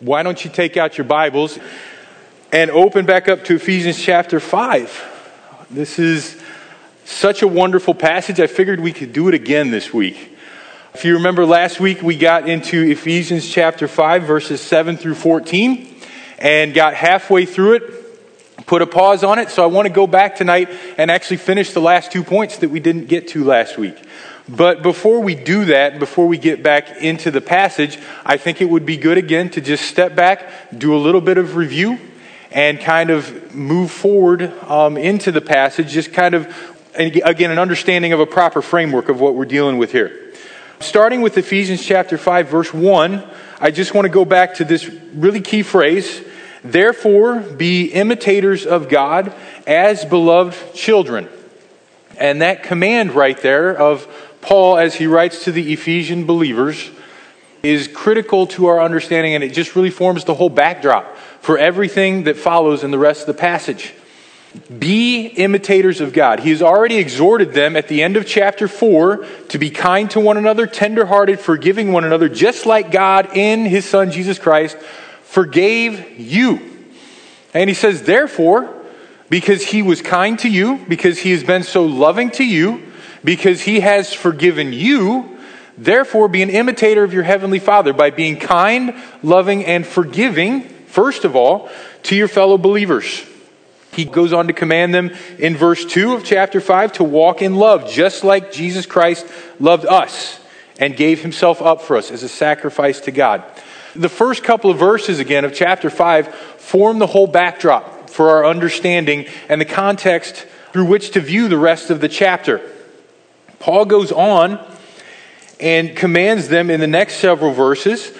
Why don't you take out your Bibles and open back up to Ephesians chapter 5? This is such a wonderful passage. I figured we could do it again this week. If you remember last week, we got into Ephesians chapter 5, verses 7 through 14, and got halfway through it, put a pause on it. So I want to go back tonight and actually finish the last two points that we didn't get to last week. But before we do that, before we get back into the passage, I think it would be good again to just step back, do a little bit of review, and kind of move forward um, into the passage, just kind of, again, an understanding of a proper framework of what we're dealing with here. Starting with Ephesians chapter 5, verse 1, I just want to go back to this really key phrase Therefore, be imitators of God as beloved children. And that command right there of Paul, as he writes to the Ephesian believers, is critical to our understanding, and it just really forms the whole backdrop for everything that follows in the rest of the passage. Be imitators of God. He has already exhorted them at the end of chapter 4 to be kind to one another, tenderhearted, forgiving one another, just like God in his Son Jesus Christ forgave you. And he says, therefore, because he was kind to you, because he has been so loving to you, because he has forgiven you. Therefore, be an imitator of your heavenly Father by being kind, loving, and forgiving, first of all, to your fellow believers. He goes on to command them in verse 2 of chapter 5 to walk in love, just like Jesus Christ loved us and gave himself up for us as a sacrifice to God. The first couple of verses, again, of chapter 5 form the whole backdrop for our understanding and the context through which to view the rest of the chapter. Paul goes on and commands them in the next several verses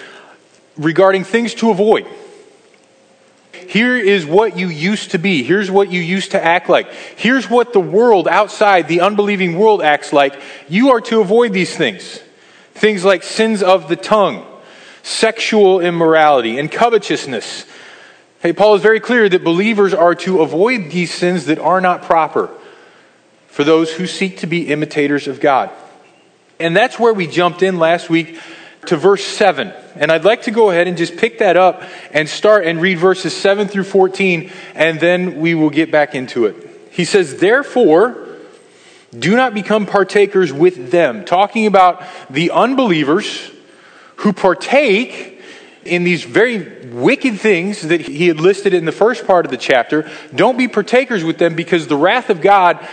regarding things to avoid. Here is what you used to be. Here's what you used to act like. Here's what the world outside, the unbelieving world, acts like. You are to avoid these things. Things like sins of the tongue, sexual immorality, and covetousness. Hey, Paul is very clear that believers are to avoid these sins that are not proper for those who seek to be imitators of God. And that's where we jumped in last week to verse 7. And I'd like to go ahead and just pick that up and start and read verses 7 through 14, and then we will get back into it. He says, Therefore, do not become partakers with them. Talking about the unbelievers who partake in these very wicked things that he had listed in the first part of the chapter. Don't be partakers with them because the wrath of God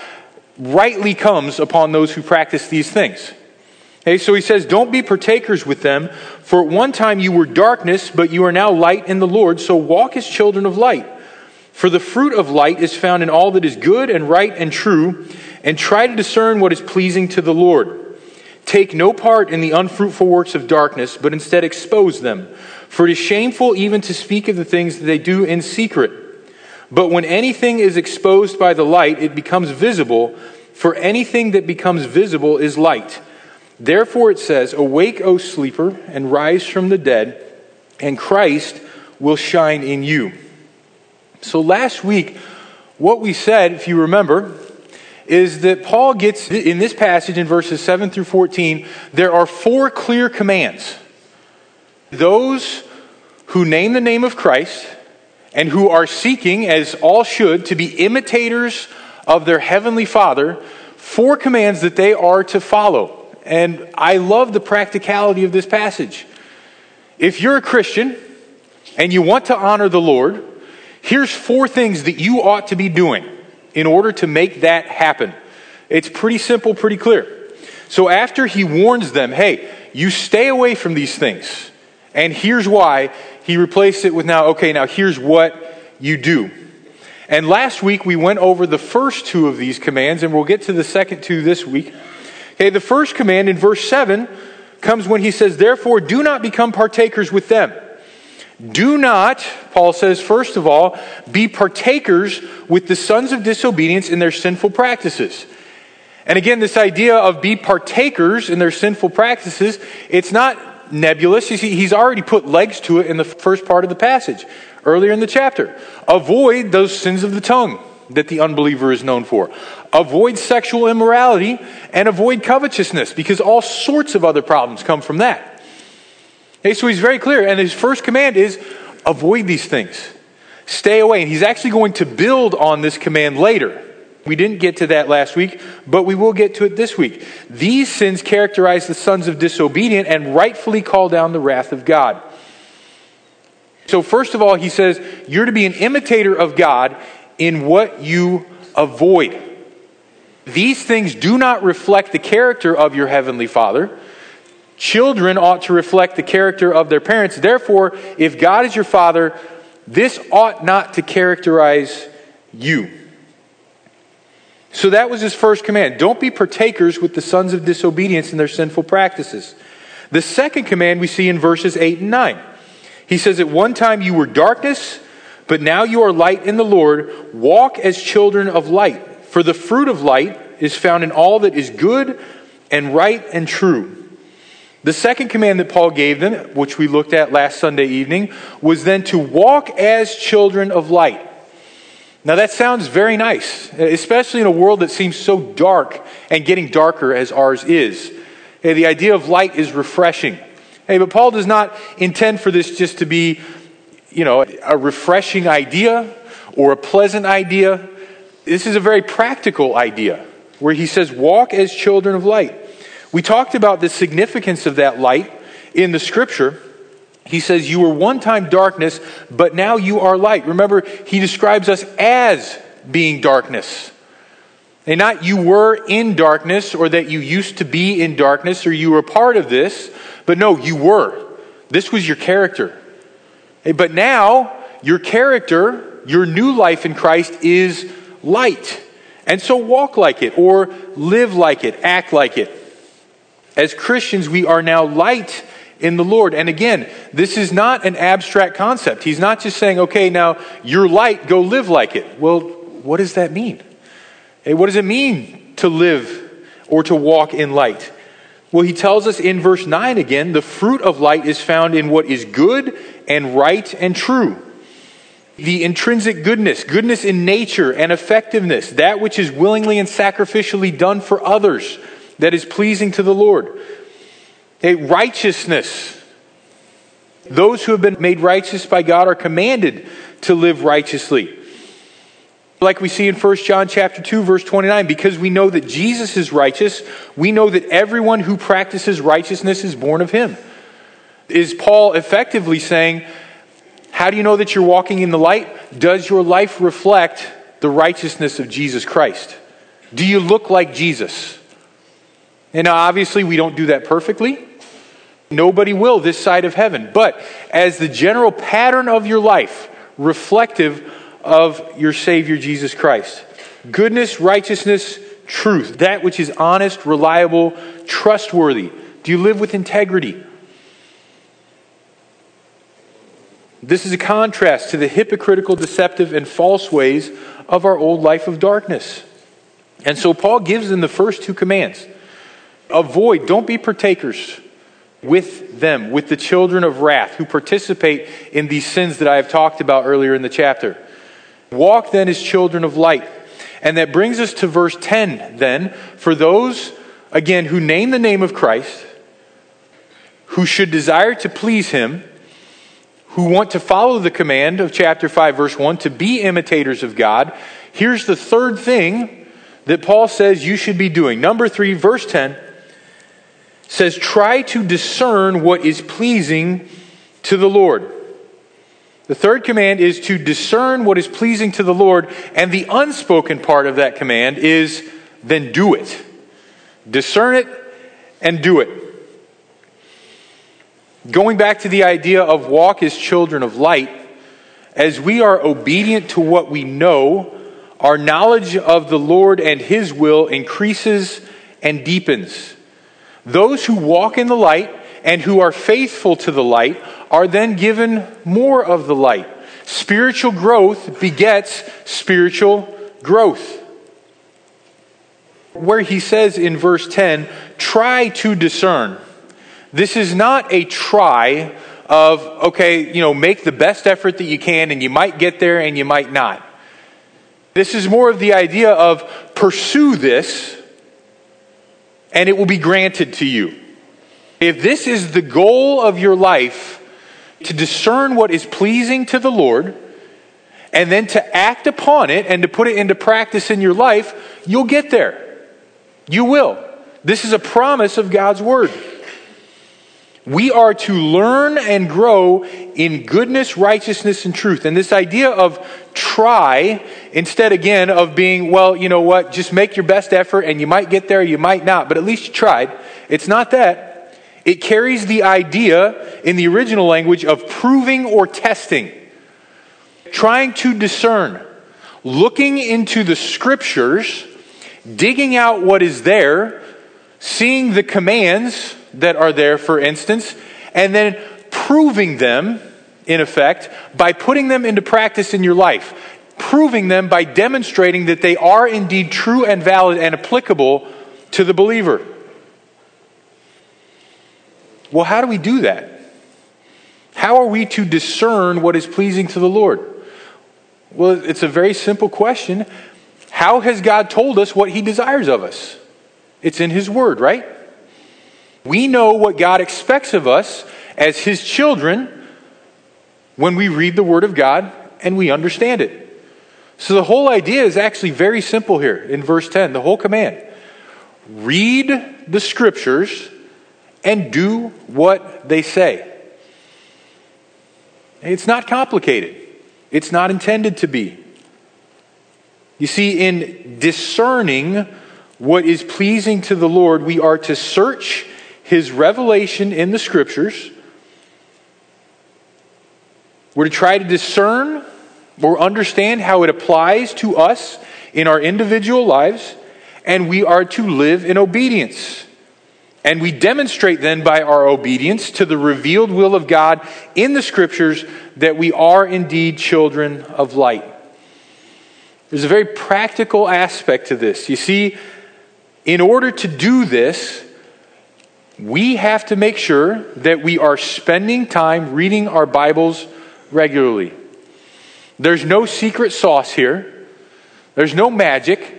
rightly comes upon those who practice these things. Okay, so he says, Don't be partakers with them, for at one time you were darkness, but you are now light in the Lord, so walk as children of light. For the fruit of light is found in all that is good and right and true, and try to discern what is pleasing to the Lord. Take no part in the unfruitful works of darkness, but instead expose them. For it is shameful even to speak of the things that they do in secret. But when anything is exposed by the light, it becomes visible, for anything that becomes visible is light. Therefore it says, Awake, O sleeper, and rise from the dead, and Christ will shine in you. So last week, what we said, if you remember, is that Paul gets, in this passage in verses 7 through 14, there are four clear commands. Those who name the name of Christ, and who are seeking, as all should, to be imitators of their heavenly Father, four commands that they are to follow. And I love the practicality of this passage. If you're a Christian and you want to honor the Lord, here's four things that you ought to be doing in order to make that happen. It's pretty simple, pretty clear. So after he warns them, hey, you stay away from these things. And here's why he replaced it with now, okay, now here's what you do. And last week we went over the first two of these commands, and we'll get to the second two this week. Okay, the first command in verse 7 comes when he says, Therefore, do not become partakers with them. Do not, Paul says, first of all, be partakers with the sons of disobedience in their sinful practices. And again, this idea of be partakers in their sinful practices, it's not nebulous. You see, he's already put legs to it in the first part of the passage, earlier in the chapter. Avoid those sins of the tongue that the unbeliever is known for. Avoid sexual immorality and avoid covetousness because all sorts of other problems come from that. Okay, so he's very clear. And his first command is avoid these things, stay away. And he's actually going to build on this command later. We didn't get to that last week, but we will get to it this week. These sins characterize the sons of disobedient and rightfully call down the wrath of God. So, first of all, he says, You're to be an imitator of God in what you avoid. These things do not reflect the character of your heavenly Father. Children ought to reflect the character of their parents. Therefore, if God is your Father, this ought not to characterize you. So that was his first command. Don't be partakers with the sons of disobedience in their sinful practices. The second command we see in verses 8 and 9. He says, At one time you were darkness, but now you are light in the Lord. Walk as children of light, for the fruit of light is found in all that is good and right and true. The second command that Paul gave them, which we looked at last Sunday evening, was then to walk as children of light. Now that sounds very nice, especially in a world that seems so dark and getting darker as ours is. Hey, the idea of light is refreshing. Hey, but Paul does not intend for this just to be, you know, a refreshing idea or a pleasant idea. This is a very practical idea where he says, walk as children of light. We talked about the significance of that light in the scripture. He says, You were one time darkness, but now you are light. Remember, he describes us as being darkness. And not you were in darkness or that you used to be in darkness or you were part of this, but no, you were. This was your character. But now, your character, your new life in Christ is light. And so walk like it or live like it, act like it. As Christians, we are now light in the Lord. And again, this is not an abstract concept. He's not just saying, okay, now you're light, go live like it. Well, what does that mean? Hey, what does it mean to live or to walk in light? Well, he tells us in verse 9 again the fruit of light is found in what is good and right and true. The intrinsic goodness, goodness in nature and effectiveness, that which is willingly and sacrificially done for others, that is pleasing to the Lord. A righteousness. Those who have been made righteous by God are commanded to live righteously. Like we see in 1 John chapter 2 verse 29 because we know that Jesus is righteous, we know that everyone who practices righteousness is born of him. Is Paul effectively saying, how do you know that you're walking in the light? Does your life reflect the righteousness of Jesus Christ? Do you look like Jesus? And obviously, we don't do that perfectly. Nobody will this side of heaven. But as the general pattern of your life, reflective of your Savior Jesus Christ goodness, righteousness, truth, that which is honest, reliable, trustworthy. Do you live with integrity? This is a contrast to the hypocritical, deceptive, and false ways of our old life of darkness. And so Paul gives them the first two commands avoid, don't be partakers with them, with the children of wrath who participate in these sins that I have talked about earlier in the chapter. Walk then as children of light. And that brings us to verse 10 then. For those, again, who name the name of Christ, who should desire to please him, who want to follow the command of chapter 5, verse 1, to be imitators of God, here's the third thing that Paul says you should be doing. Number 3, verse 10 says, Try to discern what is pleasing to the Lord. The third command is to discern what is pleasing to the Lord, and the unspoken part of that command is then do it. Discern it and do it. Going back to the idea of walk as children of light, as we are obedient to what we know, our knowledge of the Lord and His will increases and deepens. Those who walk in the light and who are faithful to the light are then given more of the light. Spiritual growth begets spiritual growth. Where he says in verse 10, try to discern. This is not a try of, okay, you know, make the best effort that you can and you might get there and you might not. This is more of the idea of pursue this and it will be granted to you. If this is the goal of your life, to discern what is pleasing to the Lord, and then to act upon it and to put it into practice in your life, you'll get there. You will. This is a promise of God's Word. We are to learn and grow in goodness, righteousness, and truth. And this idea of try, instead again of being, well, you know what, just make your best effort and you might get there, you might not, but at least you tried. It's not that. It carries the idea in the original language of proving or testing, trying to discern, looking into the scriptures, digging out what is there, seeing the commands that are there, for instance, and then proving them, in effect, by putting them into practice in your life. Proving them by demonstrating that they are indeed true and valid and applicable to the believer. Well, how do we do that? How are we to discern what is pleasing to the Lord? Well, it's a very simple question. How has God told us what He desires of us? It's in His Word, right? We know what God expects of us as His children when we read the Word of God and we understand it. So the whole idea is actually very simple here in verse 10, the whole command. Read the Scriptures and do what they say. It's not complicated, it's not intended to be. You see, in discerning what is pleasing to the Lord, we are to search his revelation in the scriptures. We're to try to discern or understand how it applies to us in our individual lives, and we are to live in obedience. And we demonstrate then by our obedience to the revealed will of God in the scriptures that we are indeed children of light. There's a very practical aspect to this. You see, in order to do this, we have to make sure that we are spending time reading our Bibles regularly. There's no secret sauce here, there's no magic.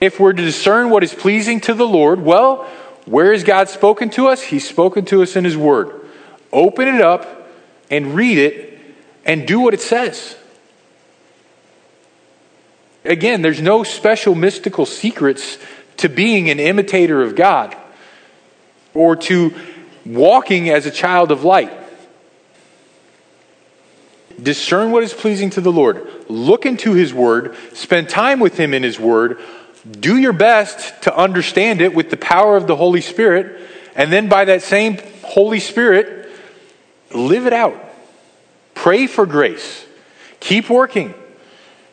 If we're to discern what is pleasing to the Lord, well, where has God spoken to us? He's spoken to us in His Word. Open it up and read it and do what it says. Again, there's no special mystical secrets to being an imitator of God or to walking as a child of light. Discern what is pleasing to the Lord. Look into His Word. Spend time with Him in His Word. Do your best to understand it with the power of the Holy Spirit. And then, by that same Holy Spirit, live it out. Pray for grace. Keep working.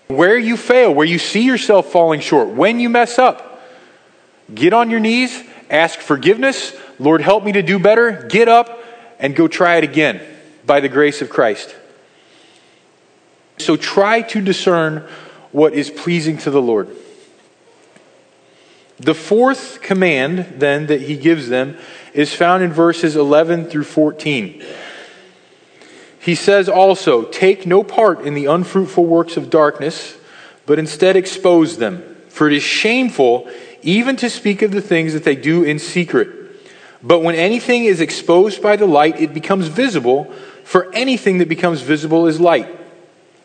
Where you fail, where you see yourself falling short, when you mess up, get on your knees, ask forgiveness, Lord, help me to do better. Get up and go try it again by the grace of Christ. So try to discern what is pleasing to the Lord. The fourth command, then, that he gives them is found in verses 11 through 14. He says also, Take no part in the unfruitful works of darkness, but instead expose them. For it is shameful even to speak of the things that they do in secret. But when anything is exposed by the light, it becomes visible, for anything that becomes visible is light.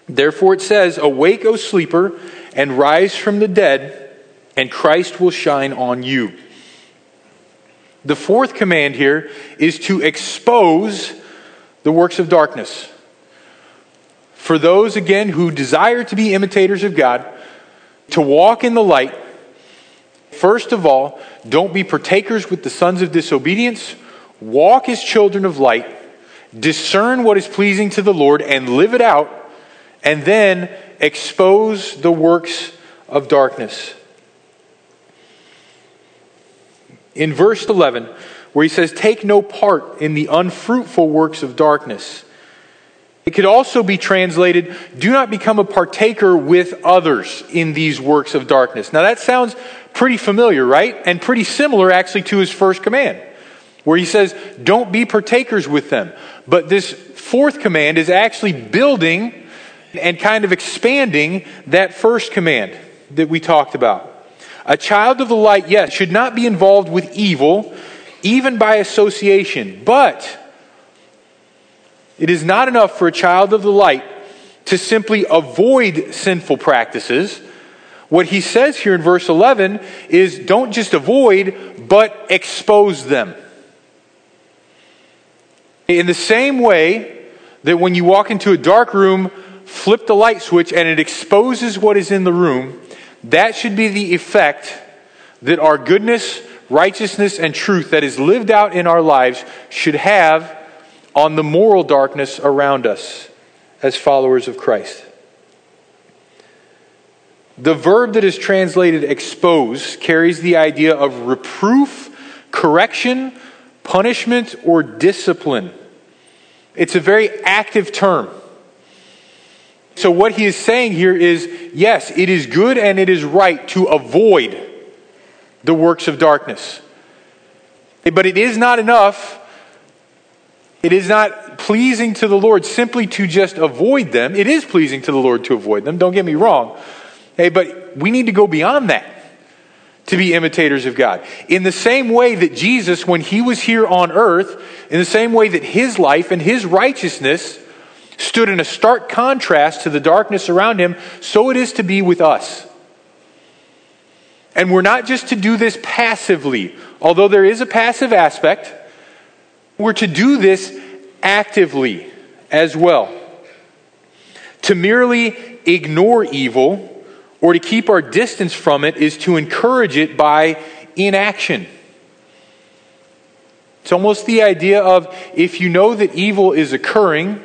Therefore it says, Awake, O sleeper, and rise from the dead, and Christ will shine on you. The fourth command here is to expose the works of darkness. For those, again, who desire to be imitators of God, to walk in the light, First of all, don't be partakers with the sons of disobedience. Walk as children of light. Discern what is pleasing to the Lord and live it out. And then expose the works of darkness. In verse 11, where he says, Take no part in the unfruitful works of darkness. It could also be translated, Do not become a partaker with others in these works of darkness. Now that sounds pretty familiar, right? And pretty similar actually to his first command, where he says, don't be partakers with them. But this fourth command is actually building and kind of expanding that first command that we talked about. A child of the light, yes, should not be involved with evil, even by association. But it is not enough for a child of the light to simply avoid sinful practices. What he says here in verse 11 is don't just avoid, but expose them. In the same way that when you walk into a dark room, flip the light switch and it exposes what is in the room, that should be the effect that our goodness, righteousness, and truth that is lived out in our lives should have on the moral darkness around us as followers of Christ. The verb that is translated expose carries the idea of reproof, correction, punishment, or discipline. It's a very active term. So, what he is saying here is yes, it is good and it is right to avoid the works of darkness. But it is not enough. It is not pleasing to the Lord simply to just avoid them. It is pleasing to the Lord to avoid them, don't get me wrong. Hey, but we need to go beyond that to be imitators of God. In the same way that Jesus, when he was here on earth, in the same way that his life and his righteousness stood in a stark contrast to the darkness around him, so it is to be with us. And we're not just to do this passively, although there is a passive aspect, we're to do this actively as well. To merely ignore evil or to keep our distance from it is to encourage it by inaction. It's almost the idea of if you know that evil is occurring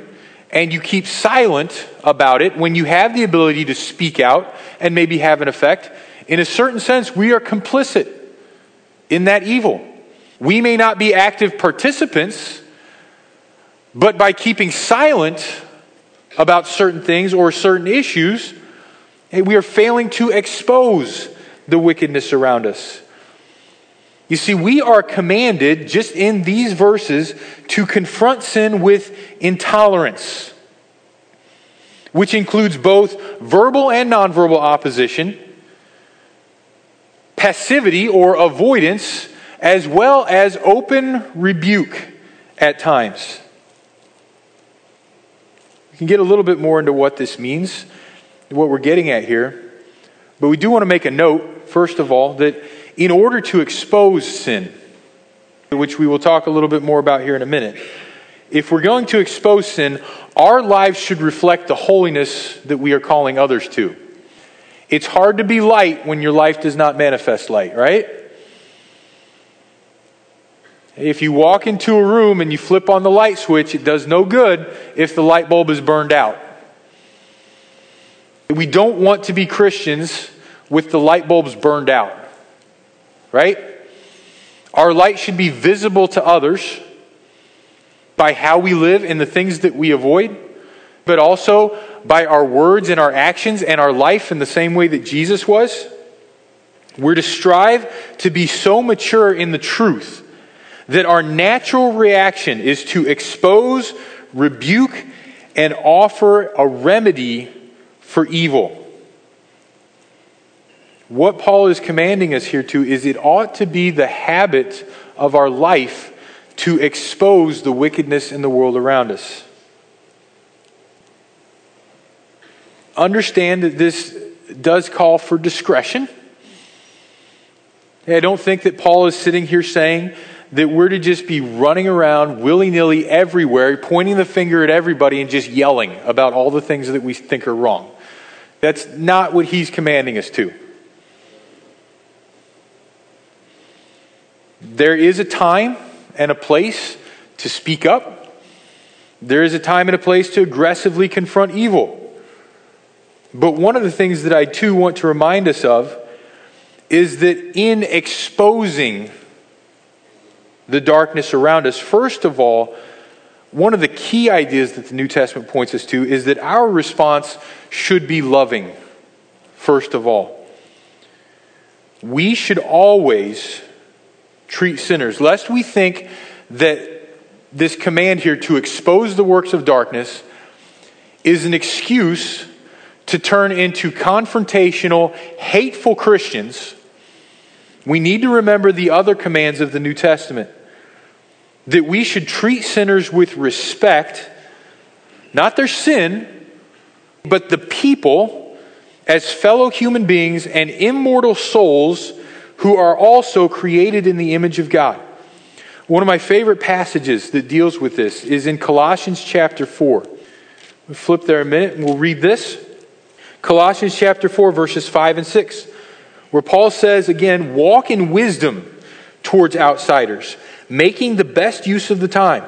and you keep silent about it when you have the ability to speak out and maybe have an effect, in a certain sense, we are complicit in that evil. We may not be active participants, but by keeping silent about certain things or certain issues, we are failing to expose the wickedness around us. You see, we are commanded, just in these verses, to confront sin with intolerance, which includes both verbal and nonverbal opposition, passivity or avoidance, as well as open rebuke at times. We can get a little bit more into what this means what we're getting at here. But we do want to make a note, first of all, that in order to expose sin, which we will talk a little bit more about here in a minute, if we're going to expose sin, our lives should reflect the holiness that we are calling others to. It's hard to be light when your life does not manifest light, right? If you walk into a room and you flip on the light switch, it does no good if the light bulb is burned out. We don't want to be Christians with the light bulbs burned out, right? Our light should be visible to others by how we live and the things that we avoid, but also by our words and our actions and our life in the same way that Jesus was. We're to strive to be so mature in the truth that our natural reaction is to expose, rebuke, and offer a remedy for evil. What Paul is commanding us here to is it ought to be the habit of our life to expose the wickedness in the world around us. Understand that this does call for discretion. I don't think that Paul is sitting here saying that we're to just be running around willy nilly everywhere, pointing the finger at everybody and just yelling about all the things that we think are wrong. That's not what he's commanding us to. There is a time and a place to speak up. There is a time and a place to aggressively confront evil. But one of the things that I too want to remind us of is that in exposing the darkness around us, first of all, one of the key ideas that the New Testament points us to is that our response should be loving, first of all. We should always treat sinners, lest we think that this command here to expose the works of darkness is an excuse to turn into confrontational, hateful Christians. We need to remember the other commands of the New Testament that we should treat sinners with respect, not their sin, but the people as fellow human beings and immortal souls who are also created in the image of God. One of my favorite passages that deals with this is in Colossians chapter 4. We'll flip there a minute and we'll read this. Colossians chapter 4, verses 5 and 6, where Paul says again, walk in wisdom towards outsiders, making the best use of the time.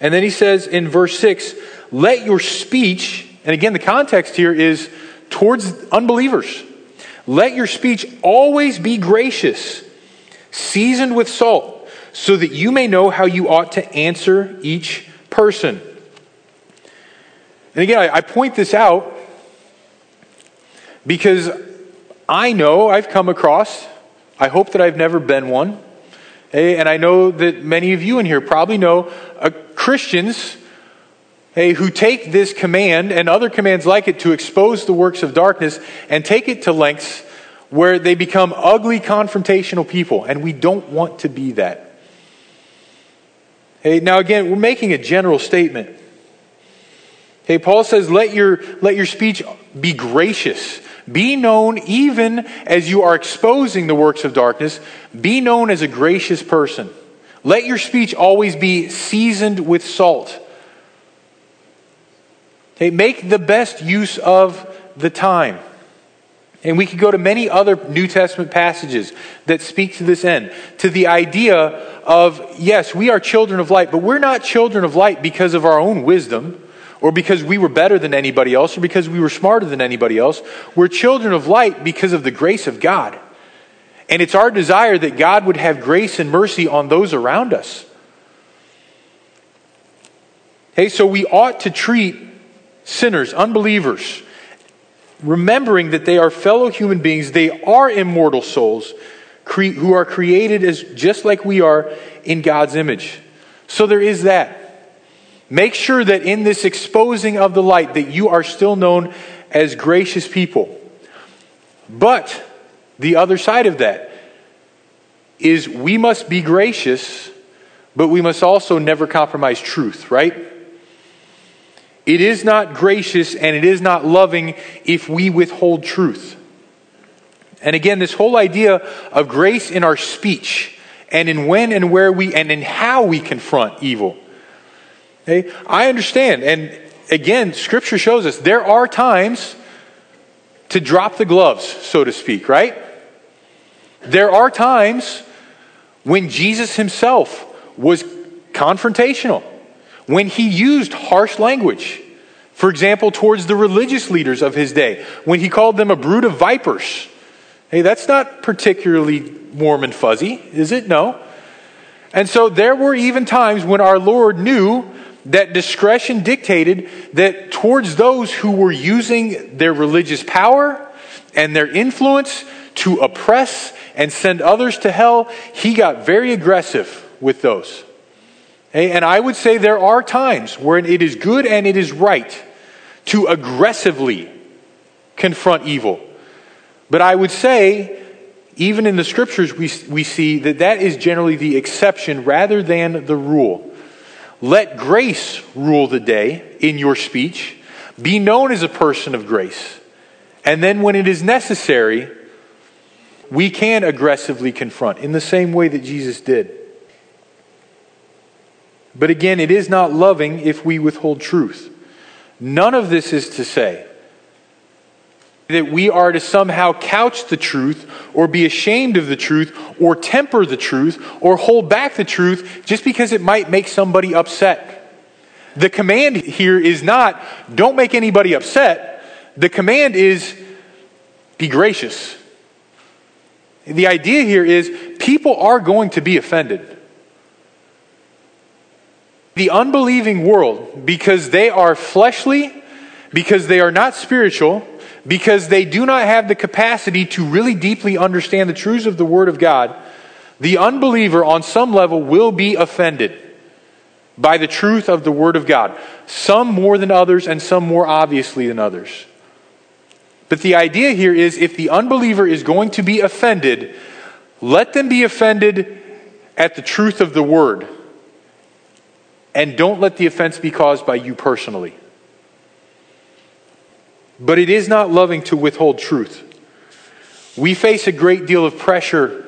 And then he says in verse 6, let your speech, and again, the context here is towards unbelievers. Let your speech always be gracious, seasoned with salt so that you may know how you ought to answer each person. And again, I, I point this out because I know I've come across, I hope that I've never been one, hey, and I know that many of you in here probably know uh, Christians hey, who take this command and other commands like it to expose the works of darkness and take it to lengths where they become ugly confrontational people, and we don't want to be that. Hey, now again, we're making a general statement. Hey, Paul says, let your, let your speech be gracious. Be known even as you are exposing the works of darkness. Be known as a gracious person. Let your speech always be seasoned with salt. Okay, make the best use of the time. And we could go to many other New Testament passages that speak to this end, to the idea of, yes, we are children of light, but we're not children of light because of our own wisdom, or because we were better than anybody else, or because we were smarter than anybody else. We're children of light because of the grace of God. And it's our desire that God would have grace and mercy on those around us. Hey, so we ought to treat sinners, unbelievers, remembering that they are fellow human beings, they are immortal souls who are created as just like we are in God's image. So there is that. Make sure that in this exposing of the light that you are still known as gracious people. But the other side of that is we must be gracious, but we must also never compromise truth, right? It is not gracious and it is not loving if we withhold truth. And again, this whole idea of grace in our speech and in when and where we and in how we confront evil. Okay? I understand. And again, scripture shows us there are times to drop the gloves, so to speak, right? There are times when Jesus himself was confrontational when he used harsh language. For example, towards the religious leaders of his day, when he called them a brood of vipers. Hey, that's not particularly warm and fuzzy, is it? No. And so there were even times when our Lord knew that discretion dictated that towards those who were using their religious power and their influence to oppress and send others to hell, he got very aggressive with those. Eh, and I would say there are times when it is good and it is right to aggressively confront evil. But I would say, even in the scriptures, we, we see that that is generally the exception rather than the rule. Let grace rule the day in your speech. Be known as a person of grace. And then, when it is necessary, we can aggressively confront in the same way that Jesus did. But again, it is not loving if we withhold truth. None of this is to say that we are to somehow couch the truth or be ashamed of the truth or temper the truth or hold back the truth just because it might make somebody upset. The command here is not don't make anybody upset. The command is be gracious. The idea here is people are going to be offended. The unbelieving world, because they are fleshly, because they are not spiritual, because they do not have the capacity to really deeply understand the truths of the Word of God, the unbeliever on some level will be offended by the truth of the Word of God. Some more than others, and some more obviously than others. But the idea here is if the unbeliever is going to be offended, let them be offended at the truth of the Word and don't let the offense be caused by you personally. But it is not loving to withhold truth. We face a great deal of pressure,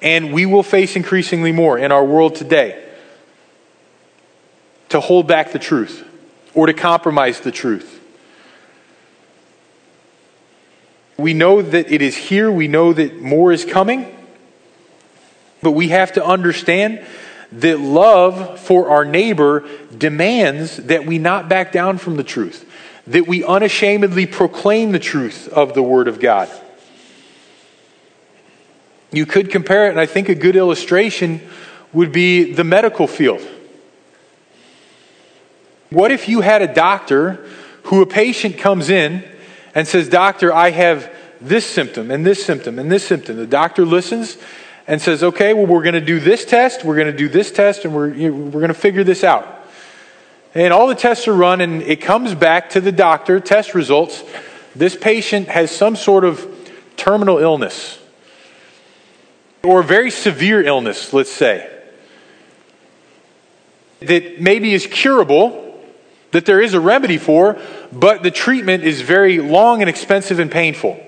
and we will face increasingly more in our world today to hold back the truth or to compromise the truth. We know that it is here, we know that more is coming, but we have to understand that love for our neighbor demands that we not back down from the truth, that we unashamedly proclaim the truth of the Word of God. You could compare it, and I think a good illustration would be the medical field. What if you had a doctor who a patient comes in and says, Doctor, I have this symptom and this symptom and this symptom? The doctor listens and says, okay, well, we're going to do this test, we're going to do this test, and we're, we're going to figure this out. And all the tests are run, and it comes back to the doctor, test results. This patient has some sort of terminal illness or very severe illness, let's say, that maybe is curable, that there is a remedy for, but the treatment is very long and expensive and painful.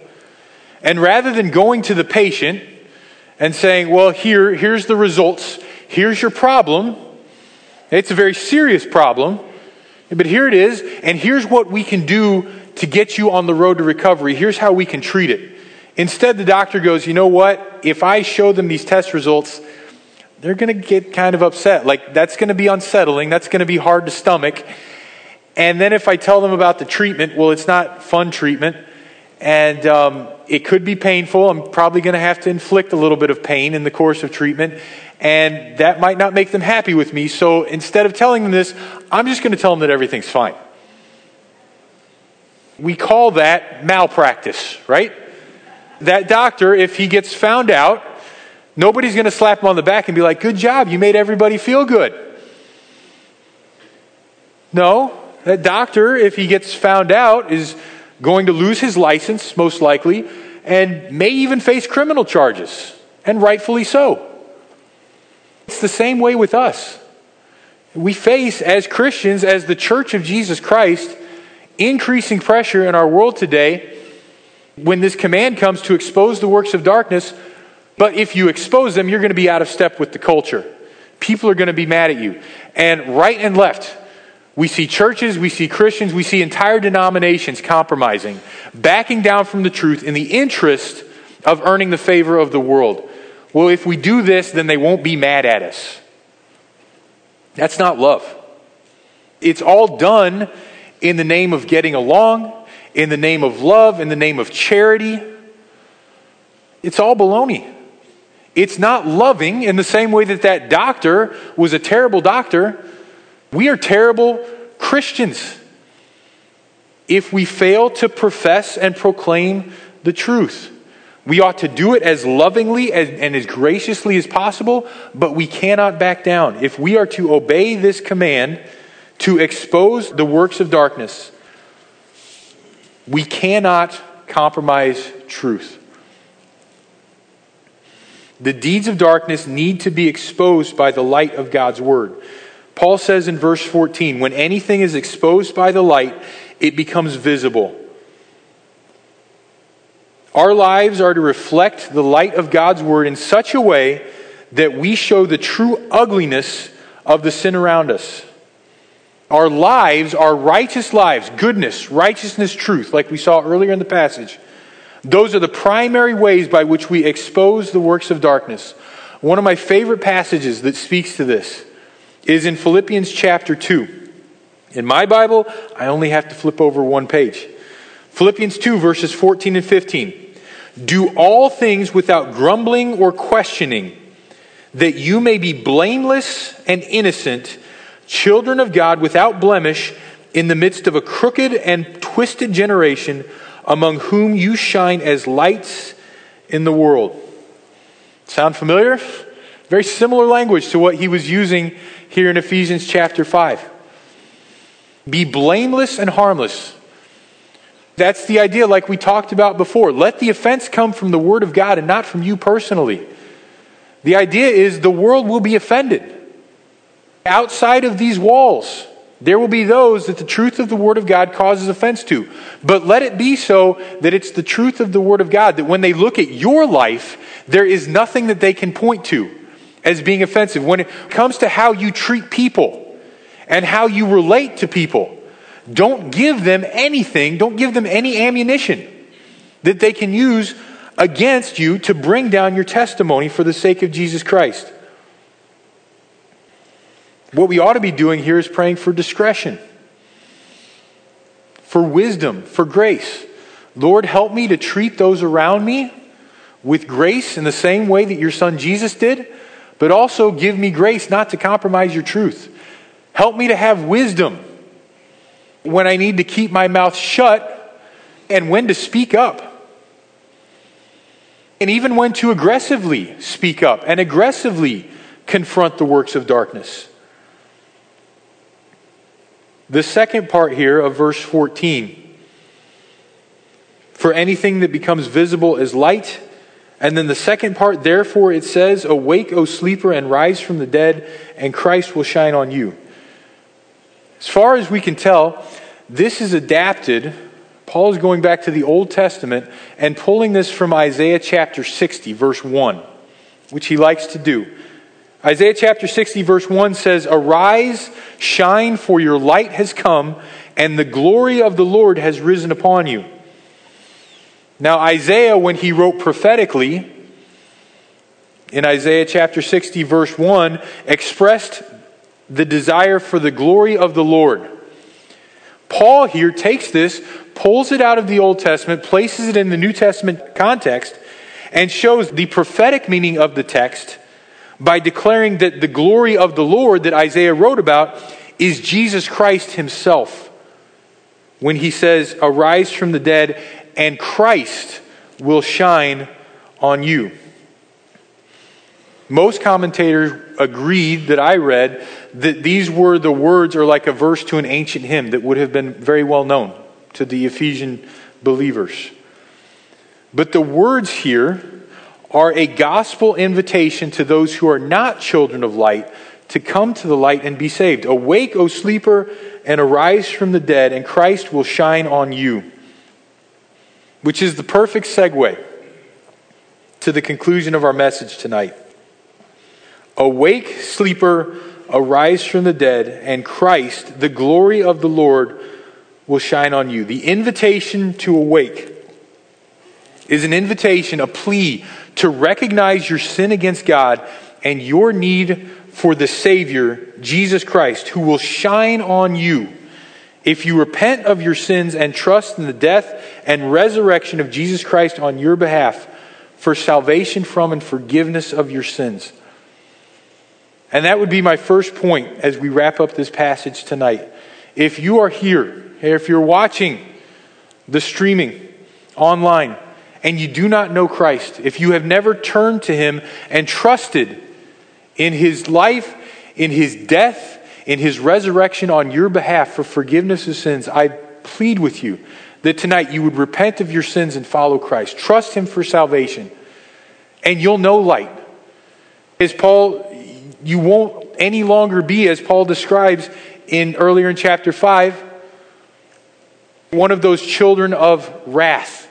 And rather than going to the patient and saying, well, here, here's the results, here's your problem. It's a very serious problem, but here it is, and here's what we can do to get you on the road to recovery. Here's how we can treat it. Instead, the doctor goes, you know what? If I show them these test results, they're going to get kind of upset. Like, that's going to be unsettling. That's going to be hard to stomach. And then if I tell them about the treatment, well, it's not fun treatment. And um, it could be painful. I'm probably going to have to inflict a little bit of pain in the course of treatment. And that might not make them happy with me. So instead of telling them this, I'm just going to tell them that everything's fine. We call that malpractice, right? That doctor, if he gets found out, nobody's going to slap him on the back and be like, Good job, you made everybody feel good. No, that doctor, if he gets found out, is going to lose his license, most likely, and may even face criminal charges, and rightfully so. It's the same way with us. We face, as Christians, as the church of Jesus Christ, increasing pressure in our world today when this command comes to expose the works of darkness. But if you expose them, you're going to be out of step with the culture. People are going to be mad at you. And right and left, we see churches, we see Christians, we see entire denominations compromising, backing down from the truth in the interest of earning the favor of the world. Well, if we do this, then they won't be mad at us. That's not love. It's all done in the name of getting along, in the name of love, in the name of charity. It's all baloney. It's not loving in the same way that that doctor was a terrible doctor we are terrible Christians if we fail to profess and proclaim the truth. We ought to do it as lovingly and as graciously as possible, but we cannot back down. If we are to obey this command to expose the works of darkness, we cannot compromise truth. The deeds of darkness need to be exposed by the light of God's word. Paul says in verse 14, when anything is exposed by the light, it becomes visible. Our lives are to reflect the light of God's word in such a way that we show the true ugliness of the sin around us. Our lives are righteous lives, goodness, righteousness, truth, like we saw earlier in the passage. Those are the primary ways by which we expose the works of darkness. One of my favorite passages that speaks to this is in Philippians chapter 2. In my Bible, I only have to flip over one page. Philippians 2, verses 14 and 15. Do all things without grumbling or questioning, that you may be blameless and innocent, children of God without blemish, in the midst of a crooked and twisted generation, among whom you shine as lights in the world. Sound familiar? Very similar language to what he was using here in Ephesians chapter 5. Be blameless and harmless. That's the idea, like we talked about before. Let the offense come from the Word of God and not from you personally. The idea is the world will be offended. outside of these walls. There will be those that the truth of the Word of God causes offense to. But let it be so that it's the truth of the Word of God that when they look at your life, there is nothing that they can point to as being offensive. When it comes to how you treat people and how you relate to people, don't give them anything, don't give them any ammunition that they can use against you to bring down your testimony for the sake of Jesus Christ. What we ought to be doing here is praying for discretion, for wisdom, for grace. Lord, help me to treat those around me with grace in the same way that your son Jesus did, but also give me grace not to compromise your truth. Help me to have wisdom when I need to keep my mouth shut and when to speak up. And even when to aggressively speak up and aggressively confront the works of darkness. The second part here of verse 14 for anything that becomes visible as light. And then the second part, therefore, it says, Awake, O sleeper, and rise from the dead, and Christ will shine on you. As far as we can tell, this is adapted. Paul is going back to the Old Testament and pulling this from Isaiah chapter 60, verse 1, which he likes to do. Isaiah chapter 60, verse 1 says, Arise, shine, for your light has come, and the glory of the Lord has risen upon you. Now, Isaiah, when he wrote prophetically, in Isaiah chapter 60, verse 1, expressed the desire for the glory of the Lord. Paul here takes this, pulls it out of the Old Testament, places it in the New Testament context, and shows the prophetic meaning of the text by declaring that the glory of the Lord that Isaiah wrote about is Jesus Christ himself. When he says, Arise from the dead, and Christ will shine on you. Most commentators agreed that I read that these were the words or like a verse to an ancient hymn that would have been very well known to the Ephesian believers. But the words here are a gospel invitation to those who are not children of light to come to the light and be saved. Awake, O sleeper, and arise from the dead, and Christ will shine on you. Which is the perfect segue to the conclusion of our message tonight. Awake, sleeper, arise from the dead, and Christ, the glory of the Lord, will shine on you. The invitation to awake is an invitation, a plea to recognize your sin against God and your need for the Savior, Jesus Christ, who will shine on you if you repent of your sins and trust in the death and resurrection of Jesus Christ on your behalf for salvation from and forgiveness of your sins. And that would be my first point as we wrap up this passage tonight. If you are here, if you're watching the streaming online, and you do not know Christ, if you have never turned to Him and trusted in His life, in His death, in His resurrection on your behalf for forgiveness of sins, I plead with you that tonight you would repent of your sins and follow Christ. Trust Him for salvation, and you'll know light. As Paul, you won't any longer be, as Paul describes in earlier in chapter 5, one of those children of wrath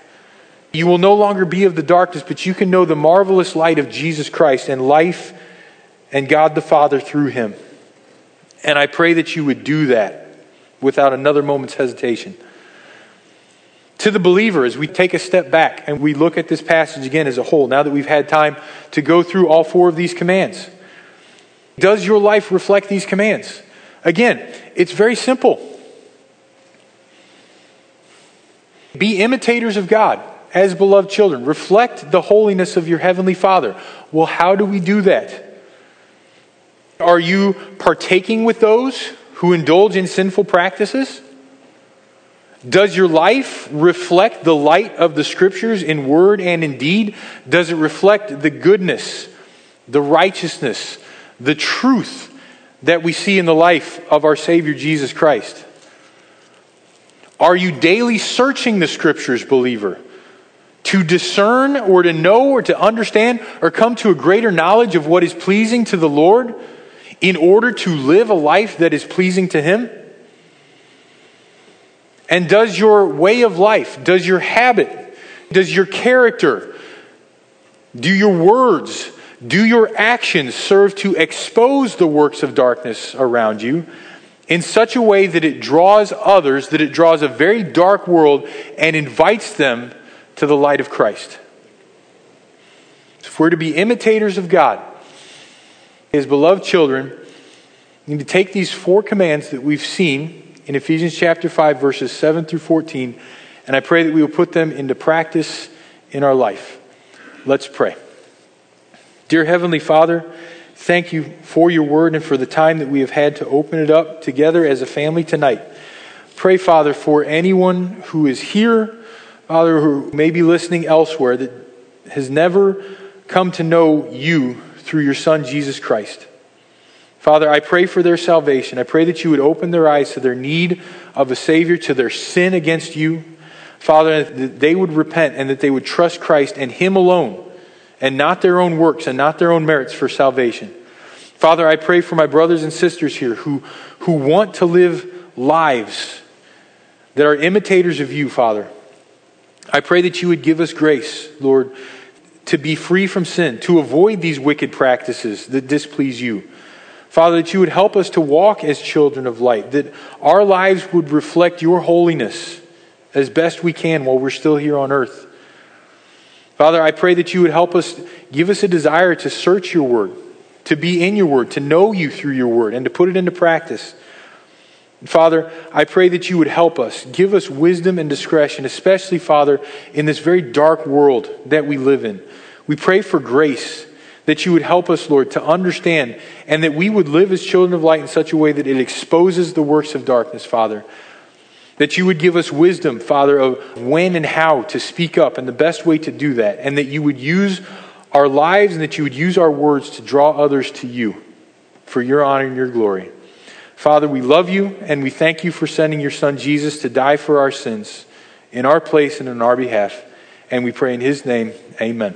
you will no longer be of the darkness, but you can know the marvelous light of Jesus Christ and life and God the Father through him. And I pray that you would do that without another moment's hesitation. To the believer, as we take a step back and we look at this passage again as a whole, now that we've had time to go through all four of these commands, does your life reflect these commands? Again, it's very simple. Be imitators of God as beloved children. Reflect the holiness of your Heavenly Father. Well, how do we do that? Are you partaking with those who indulge in sinful practices? Does your life reflect the light of the Scriptures in word and in deed? Does it reflect the goodness, the righteousness, the truth that we see in the life of our Savior Jesus Christ? Are you daily searching the Scriptures, believer? to discern or to know or to understand or come to a greater knowledge of what is pleasing to the Lord in order to live a life that is pleasing to Him? And does your way of life, does your habit, does your character, do your words, do your actions serve to expose the works of darkness around you in such a way that it draws others, that it draws a very dark world and invites them to the light of Christ? If we're to be imitators of God, His beloved children, need to take these four commands that we've seen in Ephesians chapter 5, verses 7 through 14, and I pray that we will put them into practice in our life. Let's pray. Dear Heavenly Father, thank you for your word and for the time that we have had to open it up together as a family tonight. Pray, Father, for anyone who is here, Father, who may be listening elsewhere, that has never come to know you through your Son, Jesus Christ. Father, I pray for their salvation. I pray that you would open their eyes to their need of a Savior, to their sin against you. Father, that they would repent and that they would trust Christ and Him alone, and not their own works and not their own merits for salvation. Father, I pray for my brothers and sisters here who, who want to live lives that are imitators of you, Father. I pray that you would give us grace, Lord, to be free from sin, to avoid these wicked practices that displease you. Father, that you would help us to walk as children of light, that our lives would reflect your holiness as best we can while we're still here on earth. Father, I pray that you would help us, give us a desire to search your word, to be in your word, to know you through your word, and to put it into practice. Father, I pray that you would help us, give us wisdom and discretion, especially, Father, in this very dark world that we live in. We pray for grace that you would help us, Lord, to understand and that we would live as children of light in such a way that it exposes the works of darkness, Father. That you would give us wisdom, Father, of when and how to speak up and the best way to do that, and that you would use our lives and that you would use our words to draw others to you for your honor and your glory. Father, we love you and we thank you for sending your Son Jesus to die for our sins in our place and in our behalf. And we pray in his name, amen.